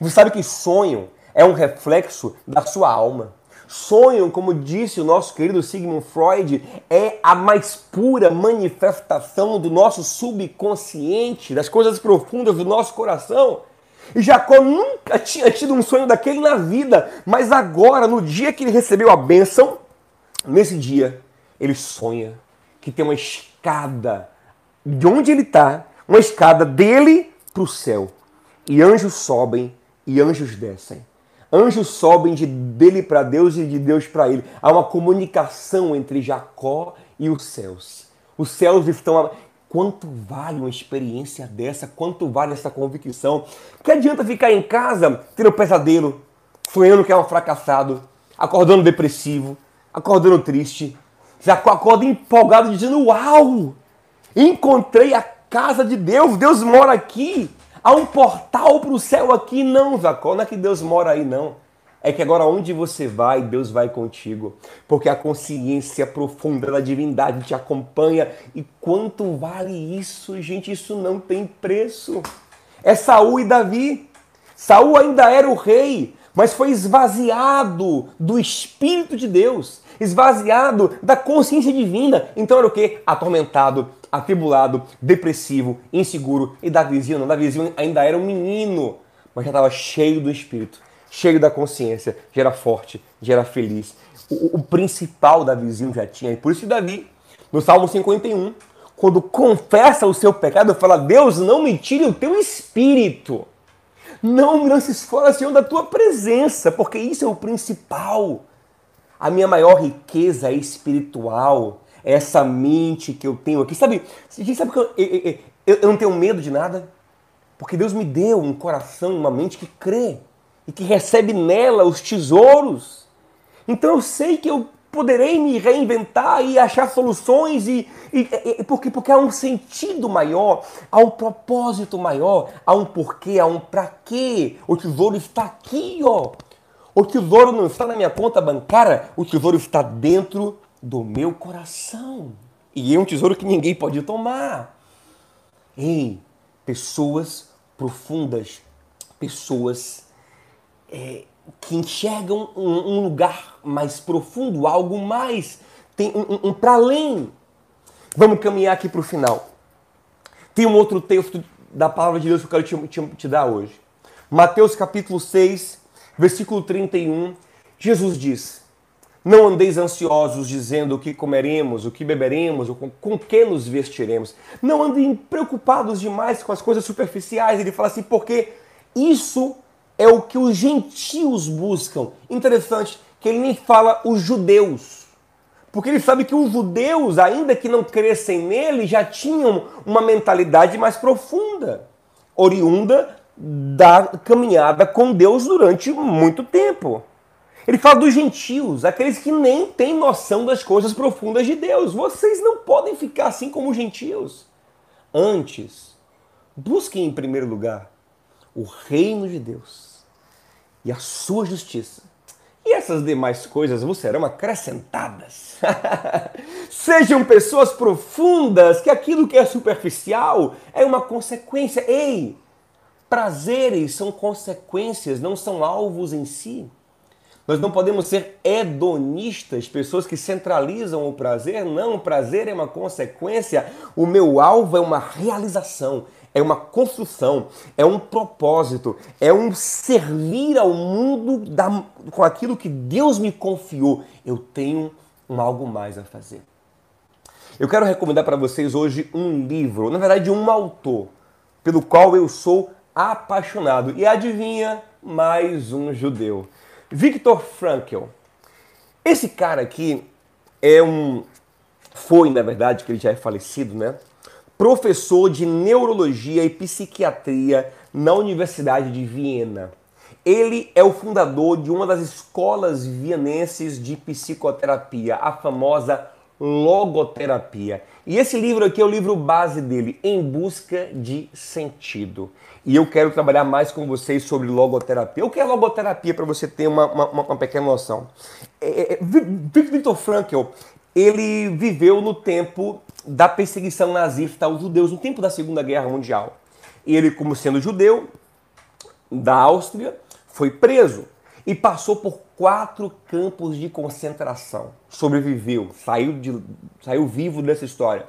Você sabe que sonho é um reflexo da sua alma. Sonho, como disse o nosso querido Sigmund Freud, é a mais pura manifestação do nosso subconsciente, das coisas profundas do nosso coração. E Jacó nunca tinha tido um sonho daquele na vida, mas agora, no dia que ele recebeu a bênção, nesse dia, ele sonha que tem uma escada de onde ele está, uma escada dele para o céu. E anjos sobem e anjos descem. Anjos sobem de dele para Deus e de Deus para ele. Há uma comunicação entre Jacó e os céus. Os céus estão Quanto vale uma experiência dessa? Quanto vale essa convicção? Que adianta ficar em casa tendo um pesadelo, sonhando que é um fracassado, acordando depressivo, acordando triste, já acorda empolgado dizendo: Uau! Encontrei a casa de Deus, Deus mora aqui. Há um portal para o céu aqui. Não, Jacó, não é que Deus mora aí, não é que agora onde você vai, Deus vai contigo. Porque a consciência profunda da divindade te acompanha. E quanto vale isso, gente? Isso não tem preço. É Saul e Davi. Saul ainda era o rei, mas foi esvaziado do Espírito de Deus, esvaziado da consciência divina. Então era o que? Atormentado, atribulado, depressivo, inseguro. E Davizinho não, Davizinho ainda era um menino, mas já estava cheio do Espírito cheio da consciência, já era forte, já era feliz. O, o principal Davizinho já tinha. E por isso Davi, no Salmo 51, quando confessa o seu pecado, fala: Deus, não me tire o teu espírito. Não me lances fora, Senhor, da tua presença, porque isso é o principal. A minha maior riqueza espiritual é essa mente que eu tenho aqui. Sabe, sabe que eu, eu, eu, eu não tenho medo de nada? Porque Deus me deu um coração uma mente que crê e que recebe nela os tesouros. Então eu sei que eu poderei me reinventar e achar soluções e, e, e, porque porque há um sentido maior, há um propósito maior, há um porquê, há um para quê. O tesouro está aqui, ó. O tesouro não está na minha conta bancária, o tesouro está dentro do meu coração. E é um tesouro que ninguém pode tomar. Ei, pessoas profundas, pessoas é, que enxergam um, um, lugar mais profundo, algo mais, tem um, um, um para além. Vamos caminhar aqui para o final. Tem um outro texto da palavra de Deus que eu quero te, te, te dar hoje. Mateus capítulo 6, versículo 31, Jesus diz: Não andeis ansiosos dizendo o que comeremos, o que beberemos, com, com que nos vestiremos. Não andem preocupados demais com as coisas superficiais. Ele fala assim, porque isso é o que os gentios buscam. Interessante que ele nem fala os judeus. Porque ele sabe que os judeus, ainda que não crescem nele, já tinham uma mentalidade mais profunda, oriunda da caminhada com Deus durante muito tempo. Ele fala dos gentios, aqueles que nem têm noção das coisas profundas de Deus. Vocês não podem ficar assim como gentios. Antes, busquem em primeiro lugar o reino de Deus e a sua justiça. E essas demais coisas vos serão acrescentadas. Sejam pessoas profundas, que aquilo que é superficial é uma consequência. Ei, prazeres são consequências, não são alvos em si. Nós não podemos ser hedonistas, pessoas que centralizam o prazer. Não, o prazer é uma consequência. O meu alvo é uma realização, é uma construção, é um propósito, é um servir ao mundo da, com aquilo que Deus me confiou. Eu tenho um algo mais a fazer. Eu quero recomendar para vocês hoje um livro, na verdade, um autor, pelo qual eu sou apaixonado. E adivinha, mais um judeu. Viktor Frankl. Esse cara aqui é um. Foi, na verdade, que ele já é falecido, né? Professor de neurologia e psiquiatria na Universidade de Viena. Ele é o fundador de uma das escolas vienenses de psicoterapia, a famosa logoterapia. E esse livro aqui é o livro base dele, Em Busca de Sentido. E eu quero trabalhar mais com vocês sobre logoterapia. O que é logoterapia, para você ter uma, uma, uma, pequena noção? É, é, Viktor Frankl, ele viveu no tempo da perseguição nazista aos judeus, no tempo da Segunda Guerra Mundial. Ele, como sendo judeu da Áustria, foi preso e passou por quatro campos de concentração. Sobreviveu, saiu, de, saiu vivo dessa história.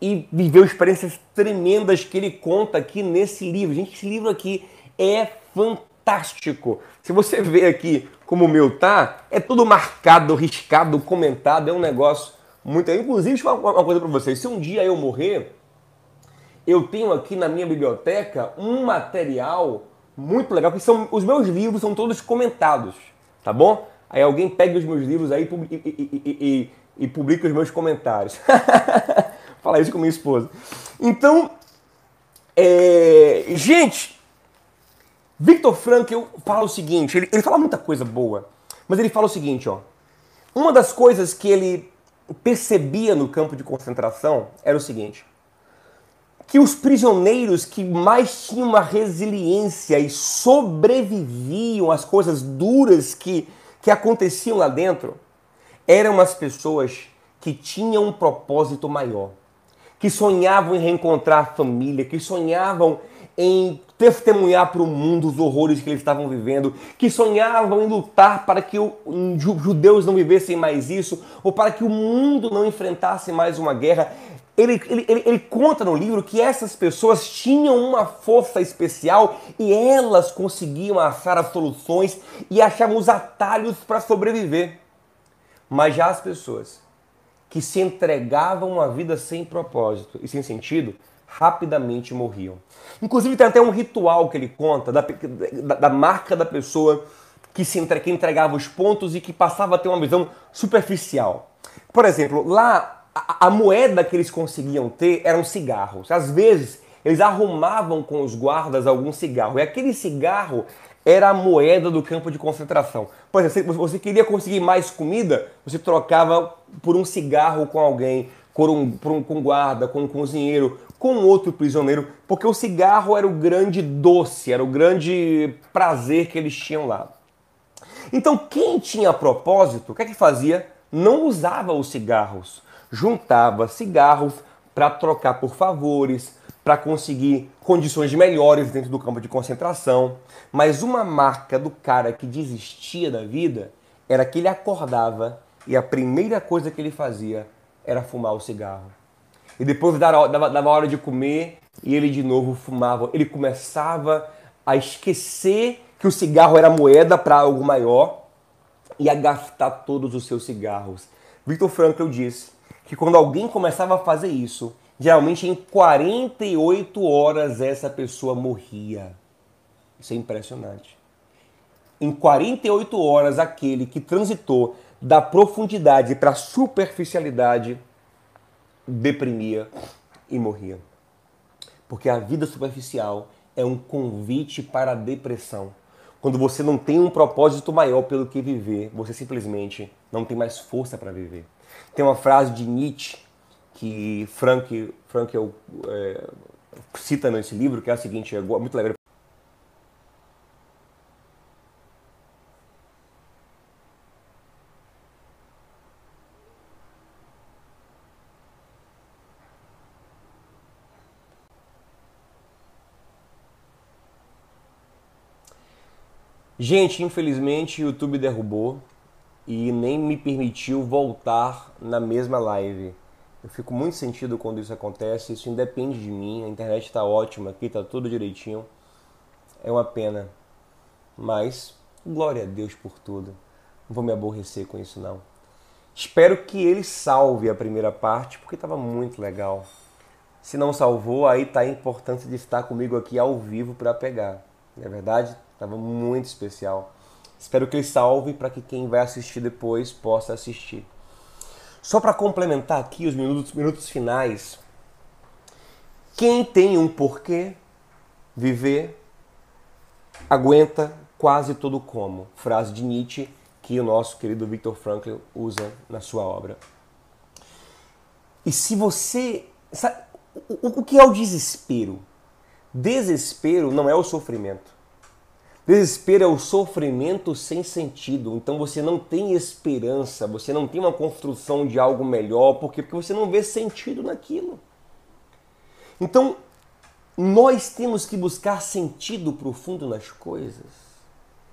E viveu experiências tremendas que ele conta aqui nesse livro. Gente, esse livro aqui é fantástico. Se você vê aqui como o meu tá, é tudo marcado, riscado, comentado, é um negócio Inclusive, deixa eu falar uma coisa para vocês. Se um dia eu morrer, eu tenho aqui na minha biblioteca um material muito legal, que são os meus livros são todos comentados, tá bom? Aí alguém pega os meus livros aí e, e, e, e publica os meus comentários. Falar isso com minha esposa. Então, é... gente, Victor Frankl fala o seguinte, ele, ele fala muita coisa boa, mas ele fala o seguinte, ó. Uma das coisas que ele percebia no campo de concentração era o seguinte: que os prisioneiros que mais tinham uma resiliência e sobreviviam às coisas duras que, que aconteciam lá dentro eram as pessoas que tinham um propósito maior, que sonhavam em reencontrar a família, que sonhavam em testemunhar para o mundo os horrores que eles estavam vivendo, que sonhavam em lutar para que os judeus não vivessem mais isso, ou para que o mundo não enfrentasse mais uma guerra. Ele, ele, ele, ele, conta no livro que essas pessoas tinham uma força especial e elas conseguiam achar as soluções e achavam os atalhos para sobreviver. Mas já as pessoas que se entregavam a vida sem propósito e sem sentido, rapidamente morriam. Inclusive tem até um ritual que ele conta da, da, da marca da pessoa que se entre, que entregava os pontos e que passava a ter uma visão superficial. Por exemplo, lá a, a moeda que eles conseguiam ter eram cigarros. Às vezes, eles arrumavam com os guardas algum cigarro. E aquele cigarro era a moeda do campo de concentração. Por exemplo, você queria conseguir mais comida, você trocava por um cigarro com alguém, por um, por um com guarda, com um cozinheiro, com outro prisioneiro, porque o cigarro era o grande doce, era o grande prazer que eles tinham lá. Então, quem tinha propósito, o que é que fazia? Não usava os cigarros, juntava cigarros para trocar por favores, para conseguir condições melhores dentro do campo de concentração. Mas uma marca do cara que desistia da vida era que ele acordava e a primeira coisa que ele fazia era fumar o cigarro. E depois dava, dava hora de comer e ele de novo fumava. Ele começava a esquecer que o cigarro era moeda para algo maior e a gastar todos os seus cigarros. Victor Frankl disse que quando alguém começava a fazer isso, geralmente em 48 horas essa pessoa morria. Isso é impressionante. em 48 horas aquele que transitou da profundidade para a superficialidade deprimia e morria. Porque a vida superficial é um convite para a depressão. Quando você não tem um propósito maior pelo que viver, você simplesmente não tem mais força para viver. Tem uma frase de Nietzsche que Frank, Frank é, cita nesse livro, que é a seguinte, é muito legal. Gente, infelizmente o YouTube derrubou e nem me permitiu voltar na mesma live. Eu fico muito sentido quando isso acontece, isso independe de mim, a internet está ótima aqui, está tudo direitinho. É uma pena. Mas glória a Deus por tudo. Não vou me aborrecer com isso não. Espero que ele salve a primeira parte, porque estava muito legal. Se não salvou, aí está a importância de estar comigo aqui ao vivo para pegar. Não é verdade? Estava muito especial. Espero que ele salve para que quem vai assistir depois possa assistir. Só para complementar aqui os minutos, minutos finais, quem tem um porquê viver aguenta quase todo como. Frase de Nietzsche que o nosso querido Viktor Frankl usa na sua obra. E se você. Sabe, o, o que é o desespero? Desespero não é o sofrimento. Desespero é o sofrimento sem sentido. Então você não tem esperança, você não tem uma construção de algo melhor, porque, porque você não vê sentido naquilo. Então, nós temos que buscar sentido profundo nas coisas.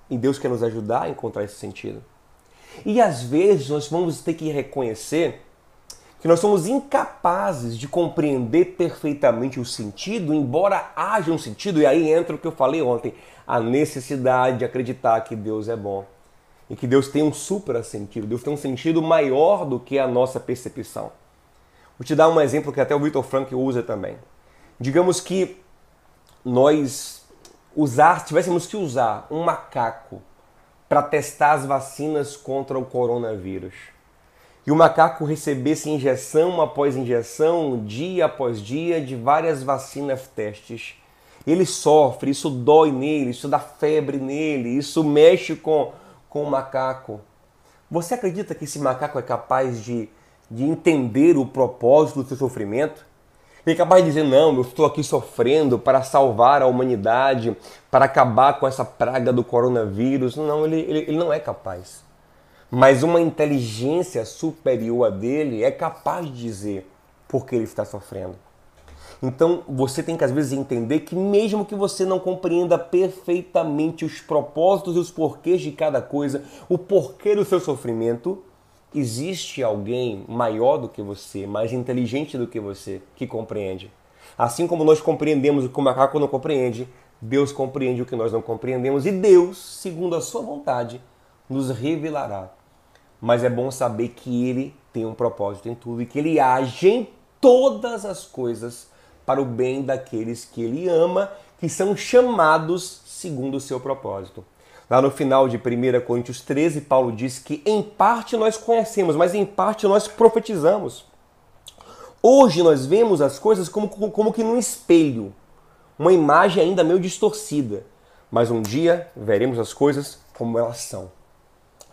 E Deus quer nos ajudar a encontrar esse sentido. E às vezes nós vamos ter que reconhecer que nós somos incapazes de compreender perfeitamente o sentido, embora haja um sentido, e aí entra o que eu falei ontem, a necessidade de acreditar que Deus é bom e que Deus tem um supra sentido, Deus tem um sentido maior do que a nossa percepção. Vou te dar um exemplo que até o Victor Frank usa também. Digamos que nós usar, tivéssemos que usar um macaco para testar as vacinas contra o coronavírus. E o macaco recebesse injeção após injeção, dia após dia, de várias vacinas testes ele sofre, isso dói nele, isso dá febre nele, isso mexe com, com o macaco. Você acredita que esse macaco é capaz de, de entender o propósito do seu sofrimento? Ele é capaz de dizer: Não, eu estou aqui sofrendo para salvar a humanidade, para acabar com essa praga do coronavírus. Não, ele, ele, ele não é capaz. Mas uma inteligência superior a dele é capaz de dizer por que ele está sofrendo. Então você tem que às vezes entender que mesmo que você não compreenda perfeitamente os propósitos e os porquês de cada coisa, o porquê do seu sofrimento, existe alguém maior do que você, mais inteligente do que você, que compreende. Assim como nós compreendemos o que o macaco não compreende, Deus compreende o que nós não compreendemos e Deus, segundo a sua vontade, nos revelará. Mas é bom saber que Ele tem um propósito em tudo e que Ele age em todas as coisas para o bem daqueles que ele ama, que são chamados segundo o seu propósito. Lá no final de 1 Coríntios 13, Paulo diz que em parte nós conhecemos, mas em parte nós profetizamos. Hoje nós vemos as coisas como, como que num espelho, uma imagem ainda meio distorcida. Mas um dia veremos as coisas como elas são.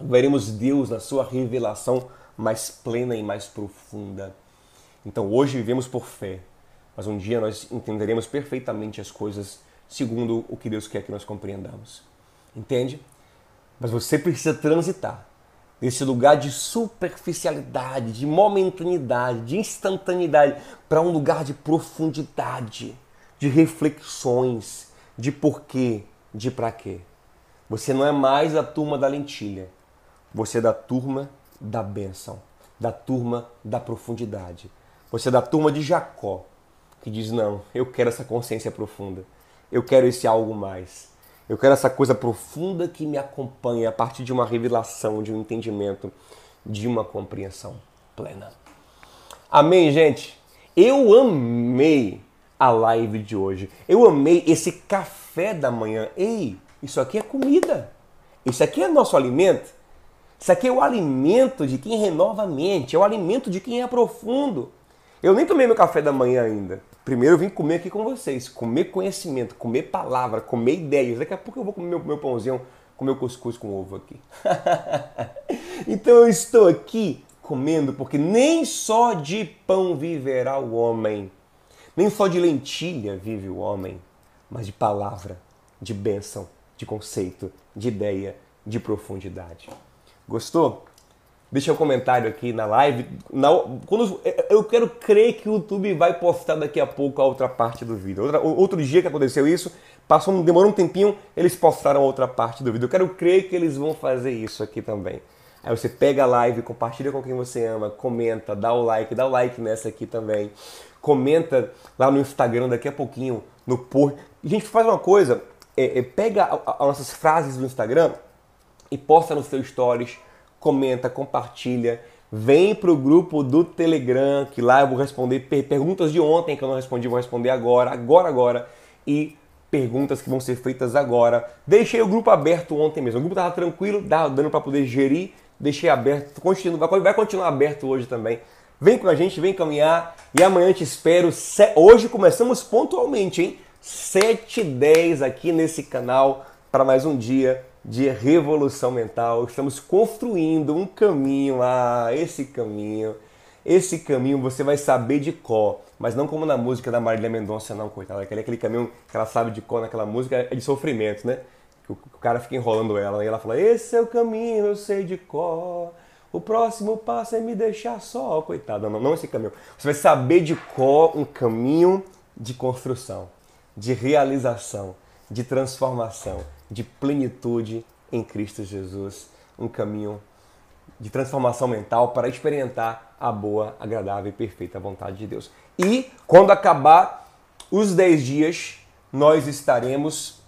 Veremos Deus na sua revelação mais plena e mais profunda. Então hoje vivemos por fé, mas um dia nós entenderemos perfeitamente as coisas segundo o que Deus quer que nós compreendamos. Entende? Mas você precisa transitar desse lugar de superficialidade, de momentaneidade, de instantaneidade, para um lugar de profundidade, de reflexões, de porquê, de para quê. Você não é mais a turma da lentilha, você é da turma da bênção, da turma da profundidade. Você é da turma de Jacó, que diz: não, eu quero essa consciência profunda, eu quero esse algo mais, eu quero essa coisa profunda que me acompanha a partir de uma revelação, de um entendimento, de uma compreensão plena. Amém, gente? Eu amei a live de hoje. Eu amei esse café da manhã. Ei, isso aqui é comida. Isso aqui é nosso alimento. Isso aqui é o alimento de quem renova a mente, é o alimento de quem é profundo. Eu nem tomei meu café da manhã ainda. Primeiro eu vim comer aqui com vocês, comer conhecimento, comer palavra, comer ideias. Daqui a pouco eu vou comer meu, meu pãozinho, comer cuscuz com ovo aqui. então eu estou aqui comendo porque nem só de pão viverá o homem, nem só de lentilha vive o homem, mas de palavra, de bênção, de conceito, de ideia, de profundidade. Gostou? Deixa um comentário aqui na live. Na, quando, eu quero crer que o YouTube vai postar daqui a pouco a outra parte do vídeo. Outra, outro dia que aconteceu isso, passou, demorou um tempinho, eles postaram a outra parte do vídeo. Eu quero crer que eles vão fazer isso aqui também. Aí você pega a live, compartilha com quem você ama, comenta, dá o like, dá o like nessa aqui também. Comenta lá no Instagram daqui a pouquinho, no post. Gente faz uma coisa, é, é, pega as nossas frases do Instagram e posta nos seus stories, comenta, compartilha. Vem pro grupo do Telegram, que lá eu vou responder perguntas de ontem que eu não respondi, vou responder agora, agora, agora. E perguntas que vão ser feitas agora. Deixei o grupo aberto ontem mesmo. O grupo estava tranquilo, dando para poder gerir. Deixei aberto, continua, vai continuar aberto hoje também. Vem com a gente, vem caminhar. E amanhã te espero. Hoje começamos pontualmente, hein? 7h10 aqui nesse canal para mais um dia de revolução mental. Estamos construindo um caminho, ah, esse caminho, esse caminho você vai saber de cor, mas não como na música da Marília Mendonça, não, coitada. Aquele, aquele caminho que ela sabe de cor naquela música é de sofrimento, né? O, o cara fica enrolando ela e ela fala: Esse é o caminho, eu sei de cor. O próximo passo é me deixar só, coitada. Não, não esse caminho. Você vai saber de cor um caminho de construção, de realização, de transformação de plenitude em Cristo Jesus, um caminho de transformação mental para experimentar a boa, agradável e perfeita vontade de Deus. E quando acabar os 10 dias, nós estaremos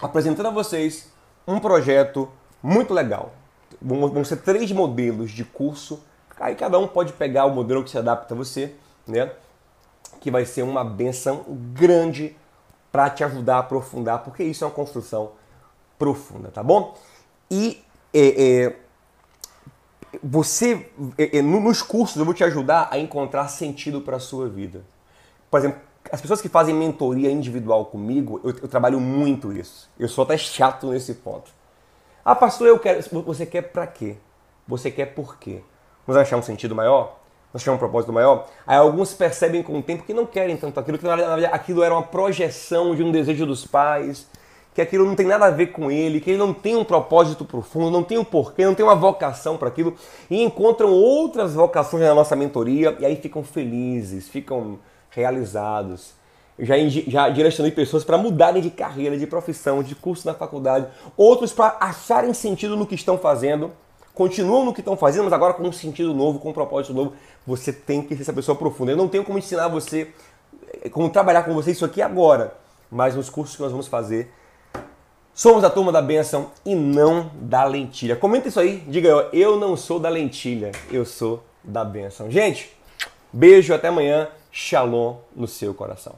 apresentando a vocês um projeto muito legal. Vão ser três modelos de curso. Aí cada um pode pegar o modelo que se adapta a você, né? Que vai ser uma benção grande para te ajudar a aprofundar, porque isso é uma construção profunda, tá bom? E é, é, você, é, é nos cursos, eu vou te ajudar a encontrar sentido para a sua vida. Por exemplo, as pessoas que fazem mentoria individual comigo, eu, eu, trabalho muito isso. Eu sou até chato nesse ponto. Ah, pastor, eu quero. Você quer para quê? Você quer por quê? Vamos achar um sentido maior? Vamos achar um propósito maior? Aí alguns percebem com o tempo que não querem tanto aquilo, que na verdade aquilo era uma projeção de um desejo dos pais, que aquilo não tem nada a ver com ele, que ele não tem um propósito profundo, não tem um porquê, não tem uma vocação para aquilo, e encontram outras vocações na nossa mentoria e aí ficam felizes, ficam realizados. Já, já direcionei pessoas para mudarem de carreira, de profissão, de curso na faculdade, outros para acharem sentido no que estão fazendo, continuam no que estão fazendo, mas agora com um sentido novo, com um propósito novo. Você tem que ser essa pessoa profunda. Eu não tenho como ensinar você, como trabalhar com você isso aqui agora, mas nos cursos que nós vamos fazer Somos a turma da benção e não da lentilha. Comenta isso aí, diga eu, eu não sou da lentilha, eu sou da benção. Gente, beijo, até amanhã. Shalom no seu coração.